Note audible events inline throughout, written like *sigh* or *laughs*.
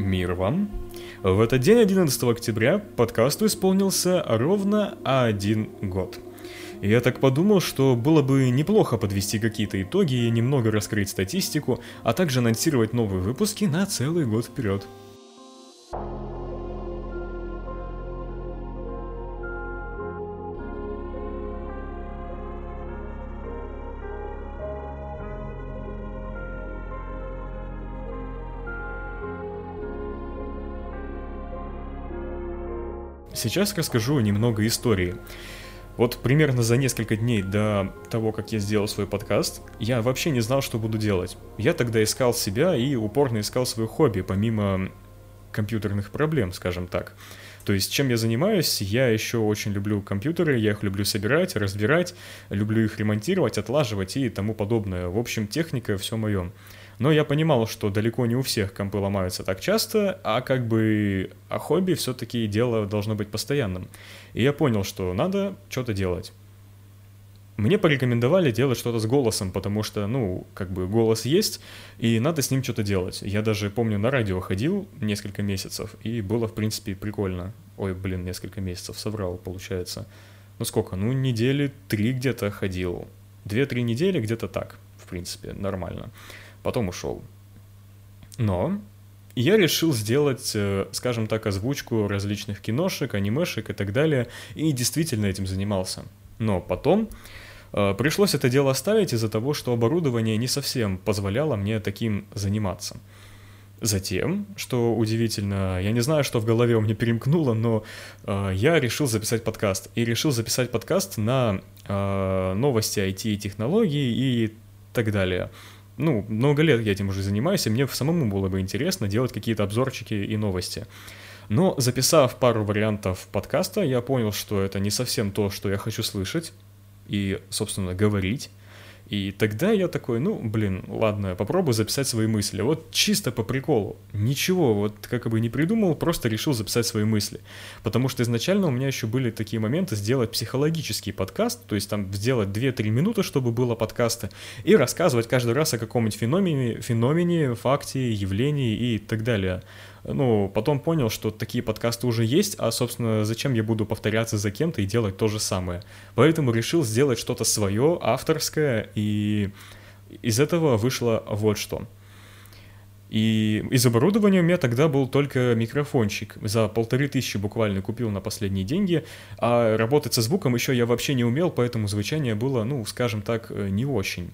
Мир вам! В этот день, 11 октября, подкасту исполнился ровно один год. Я так подумал, что было бы неплохо подвести какие-то итоги и немного раскрыть статистику, а также анонсировать новые выпуски на целый год вперед. Сейчас расскажу немного истории. Вот примерно за несколько дней до того, как я сделал свой подкаст, я вообще не знал, что буду делать. Я тогда искал себя и упорно искал свое хобби, помимо компьютерных проблем, скажем так. То есть, чем я занимаюсь, я еще очень люблю компьютеры, я их люблю собирать, разбирать, люблю их ремонтировать, отлаживать и тому подобное. В общем, техника все мое. Но я понимал, что далеко не у всех компы ломаются так часто, а как бы о хобби все-таки дело должно быть постоянным. И я понял, что надо что-то делать. Мне порекомендовали делать что-то с голосом, потому что, ну, как бы голос есть, и надо с ним что-то делать. Я даже помню, на радио ходил несколько месяцев, и было, в принципе, прикольно. Ой, блин, несколько месяцев, соврал, получается. Ну сколько? Ну, недели три где-то ходил. Две-три недели где-то так, в принципе, нормально потом ушел. Но я решил сделать, э, скажем так, озвучку различных киношек, анимешек и так далее, и действительно этим занимался. Но потом э, пришлось это дело оставить из-за того, что оборудование не совсем позволяло мне таким заниматься. Затем, что удивительно, я не знаю, что в голове у меня перемкнуло, но э, я решил записать подкаст. И решил записать подкаст на э, новости IT и технологий и так далее ну, много лет я этим уже занимаюсь, и мне самому было бы интересно делать какие-то обзорчики и новости. Но записав пару вариантов подкаста, я понял, что это не совсем то, что я хочу слышать и, собственно, говорить. И тогда я такой, ну, блин, ладно, попробую записать свои мысли. Вот чисто по приколу. Ничего, вот как бы не придумал, просто решил записать свои мысли. Потому что изначально у меня еще были такие моменты сделать психологический подкаст, то есть там сделать 2-3 минуты, чтобы было подкаста, и рассказывать каждый раз о каком-нибудь феномене, феномене, факте, явлении и так далее ну, потом понял, что такие подкасты уже есть, а, собственно, зачем я буду повторяться за кем-то и делать то же самое. Поэтому решил сделать что-то свое, авторское, и из этого вышло вот что. И из оборудования у меня тогда был только микрофончик. За полторы тысячи буквально купил на последние деньги, а работать со звуком еще я вообще не умел, поэтому звучание было, ну, скажем так, не очень.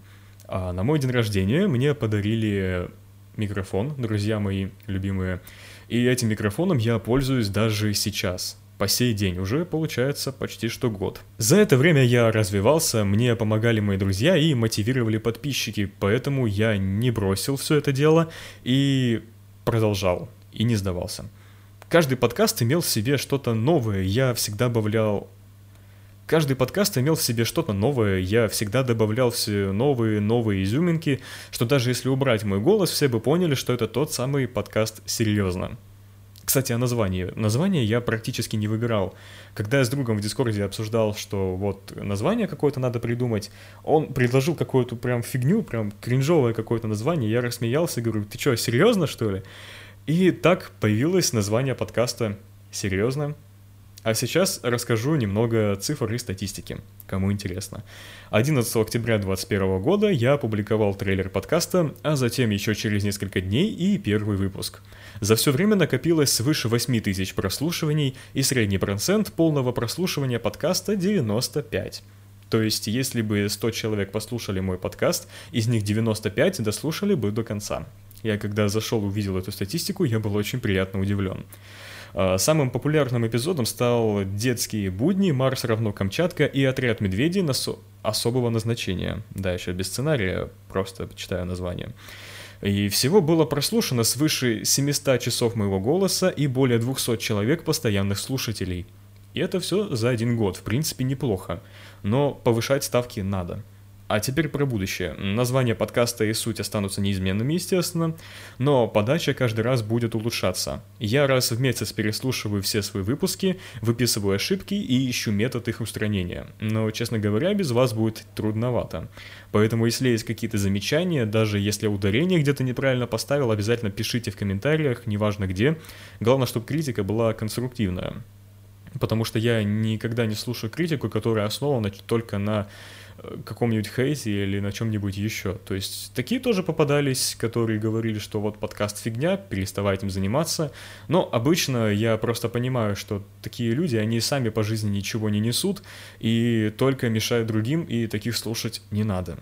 А на мой день рождения мне подарили микрофон, друзья мои любимые. И этим микрофоном я пользуюсь даже сейчас. По сей день уже получается почти что год. За это время я развивался, мне помогали мои друзья и мотивировали подписчики, поэтому я не бросил все это дело и продолжал, и не сдавался. Каждый подкаст имел в себе что-то новое, я всегда добавлял Каждый подкаст имел в себе что-то новое, я всегда добавлял все новые, новые изюминки, что даже если убрать мой голос, все бы поняли, что это тот самый подкаст «Серьезно». Кстати, о названии. Название я практически не выбирал. Когда я с другом в Дискорде обсуждал, что вот название какое-то надо придумать, он предложил какую-то прям фигню, прям кринжовое какое-то название, я рассмеялся и говорю, ты что, серьезно что ли? И так появилось название подкаста «Серьезно?». А сейчас расскажу немного цифр и статистики, кому интересно. 11 октября 2021 года я опубликовал трейлер подкаста, а затем еще через несколько дней и первый выпуск. За все время накопилось свыше 8 тысяч прослушиваний, и средний процент полного прослушивания подкаста 95. То есть, если бы 100 человек послушали мой подкаст, из них 95 дослушали бы до конца. Я когда зашел увидел эту статистику, я был очень приятно удивлен. А, самым популярным эпизодом стал «Детские будни», «Марс равно Камчатка» и «Отряд медведей» на со... особого назначения. Да, еще без сценария, просто читаю название. И всего было прослушано свыше 700 часов моего голоса и более 200 человек постоянных слушателей. И это все за один год, в принципе, неплохо. Но повышать ставки надо. А теперь про будущее. Название подкаста и суть останутся неизменными, естественно, но подача каждый раз будет улучшаться. Я раз в месяц переслушиваю все свои выпуски, выписываю ошибки и ищу метод их устранения. Но, честно говоря, без вас будет трудновато. Поэтому, если есть какие-то замечания, даже если ударение где-то неправильно поставил, обязательно пишите в комментариях, неважно где. Главное, чтобы критика была конструктивная. Потому что я никогда не слушаю критику, которая основана только на каком-нибудь хейте или на чем-нибудь еще. То есть такие тоже попадались, которые говорили, что вот подкаст фигня, переставай этим заниматься. Но обычно я просто понимаю, что такие люди, они сами по жизни ничего не несут и только мешают другим, и таких слушать не надо.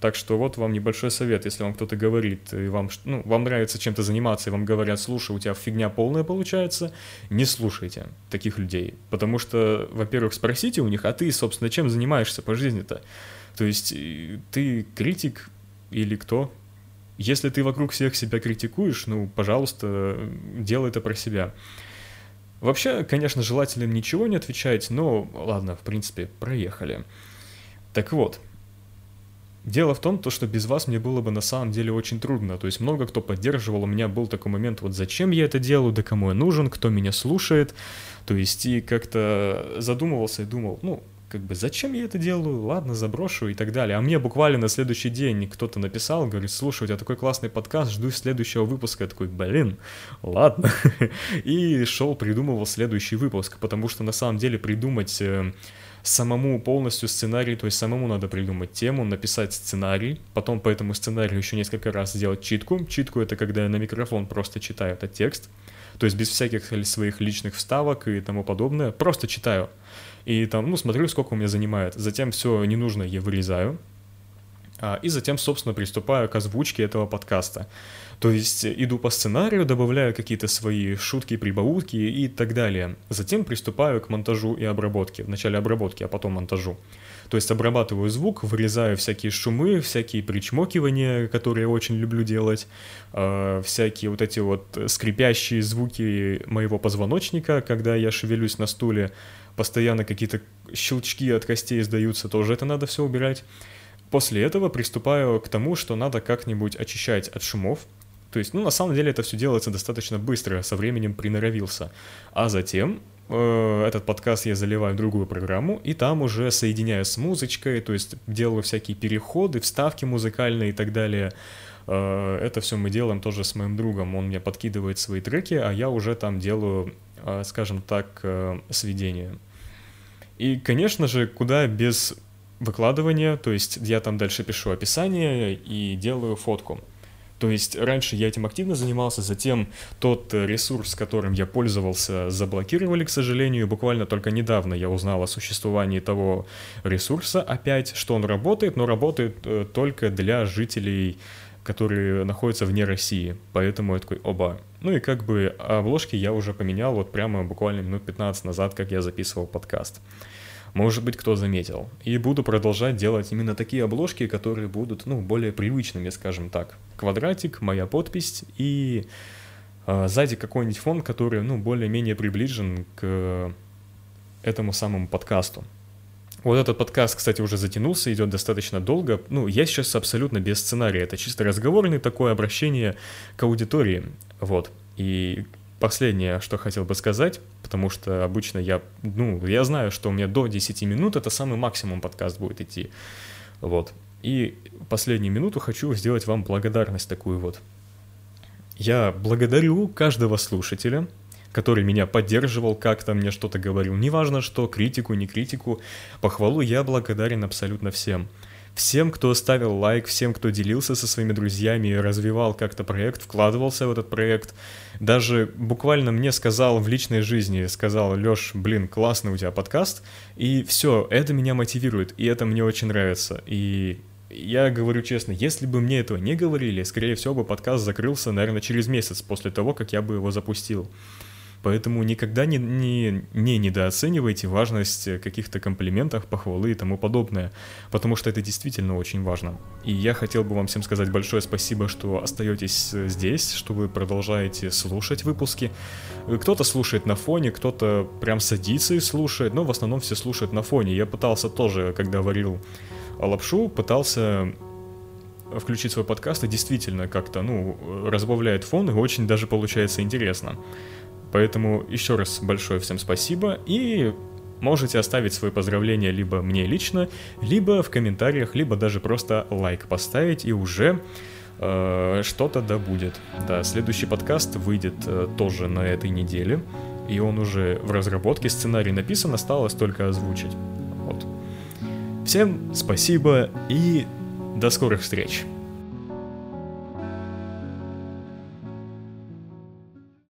Так что вот вам небольшой совет, если вам кто-то говорит, и вам, ну, вам нравится чем-то заниматься, и вам говорят, слушай, у тебя фигня полная получается, не слушайте таких людей. Потому что, во-первых, спросите у них, а ты, собственно, чем занимаешься по жизни-то? То есть ты критик или кто? Если ты вокруг всех себя критикуешь, ну, пожалуйста, делай это про себя. Вообще, конечно, желательно ничего не отвечать, но ладно, в принципе, проехали. Так вот, Дело в том, то, что без вас мне было бы на самом деле очень трудно. То есть много кто поддерживал, у меня был такой момент, вот зачем я это делаю, да кому я нужен, кто меня слушает. То есть и как-то задумывался и думал, ну, как бы, зачем я это делаю, ладно, заброшу и так далее. А мне буквально на следующий день кто-то написал, говорит, слушай, у тебя такой классный подкаст, жду следующего выпуска. Я такой, блин, ладно. *laughs* И шел, придумывал следующий выпуск, потому что на самом деле придумать э, самому полностью сценарий, то есть самому надо придумать тему, написать сценарий, потом по этому сценарию еще несколько раз сделать читку. Читку это когда я на микрофон просто читаю этот текст, то есть без всяких своих личных вставок и тому подобное, просто читаю. И там, ну, смотрю, сколько у меня занимает. Затем все ненужное я вырезаю, и затем, собственно, приступаю к озвучке этого подкаста. То есть иду по сценарию, добавляю какие-то свои шутки, прибаутки и так далее. Затем приступаю к монтажу и обработке. Вначале обработки, а потом монтажу. То есть обрабатываю звук, вырезаю всякие шумы, всякие причмокивания, которые я очень люблю делать, э, всякие вот эти вот скрипящие звуки моего позвоночника, когда я шевелюсь на стуле, постоянно какие-то щелчки от костей издаются, тоже это надо все убирать. После этого приступаю к тому, что надо как-нибудь очищать от шумов, то есть, ну, на самом деле это все делается достаточно быстро, со временем приноровился. А затем э, этот подкаст я заливаю в другую программу, и там уже соединяю с музычкой, то есть делаю всякие переходы, вставки музыкальные и так далее. Э, это все мы делаем тоже с моим другом. Он мне подкидывает свои треки, а я уже там делаю, э, скажем так, сведения. И, конечно же, куда без выкладывания, то есть я там дальше пишу описание и делаю фотку. То есть раньше я этим активно занимался, затем тот ресурс, которым я пользовался, заблокировали, к сожалению. Буквально только недавно я узнал о существовании того ресурса опять, что он работает, но работает э, только для жителей которые находятся вне России. Поэтому я такой, оба. Ну и как бы обложки я уже поменял вот прямо буквально минут 15 назад, как я записывал подкаст может быть, кто заметил. И буду продолжать делать именно такие обложки, которые будут, ну, более привычными, скажем так. Квадратик, моя подпись и э, сзади какой-нибудь фон, который, ну, более-менее приближен к этому самому подкасту. Вот этот подкаст, кстати, уже затянулся, идет достаточно долго. Ну, я сейчас абсолютно без сценария. Это чисто разговорный такое обращение к аудитории. Вот. И последнее, что хотел бы сказать, потому что обычно я, ну, я знаю, что у меня до 10 минут это самый максимум подкаст будет идти. Вот. И последнюю минуту хочу сделать вам благодарность такую вот. Я благодарю каждого слушателя, который меня поддерживал, как-то мне что-то говорил. Неважно что, критику, не критику, похвалу я благодарен абсолютно всем всем, кто ставил лайк, всем, кто делился со своими друзьями развивал как-то проект, вкладывался в этот проект. Даже буквально мне сказал в личной жизни, сказал, Лёш, блин, классный у тебя подкаст, и все, это меня мотивирует, и это мне очень нравится. И я говорю честно, если бы мне этого не говорили, скорее всего бы подкаст закрылся, наверное, через месяц после того, как я бы его запустил. Поэтому никогда не, не, не недооценивайте важность каких-то комплиментов, похвалы и тому подобное, потому что это действительно очень важно. И я хотел бы вам всем сказать большое спасибо, что остаетесь здесь, что вы продолжаете слушать выпуски. Кто-то слушает на фоне, кто-то прям садится и слушает, но в основном все слушают на фоне. Я пытался тоже, когда варил лапшу, пытался включить свой подкаст, и действительно как-то, ну, разбавляет фон, и очень даже получается интересно. Поэтому еще раз большое всем спасибо, и можете оставить свои поздравления либо мне лично, либо в комментариях, либо даже просто лайк поставить, и уже э, что-то да будет. Да, следующий подкаст выйдет э, тоже на этой неделе, и он уже в разработке, сценарий написан, осталось только озвучить. Вот. Всем спасибо и до скорых встреч!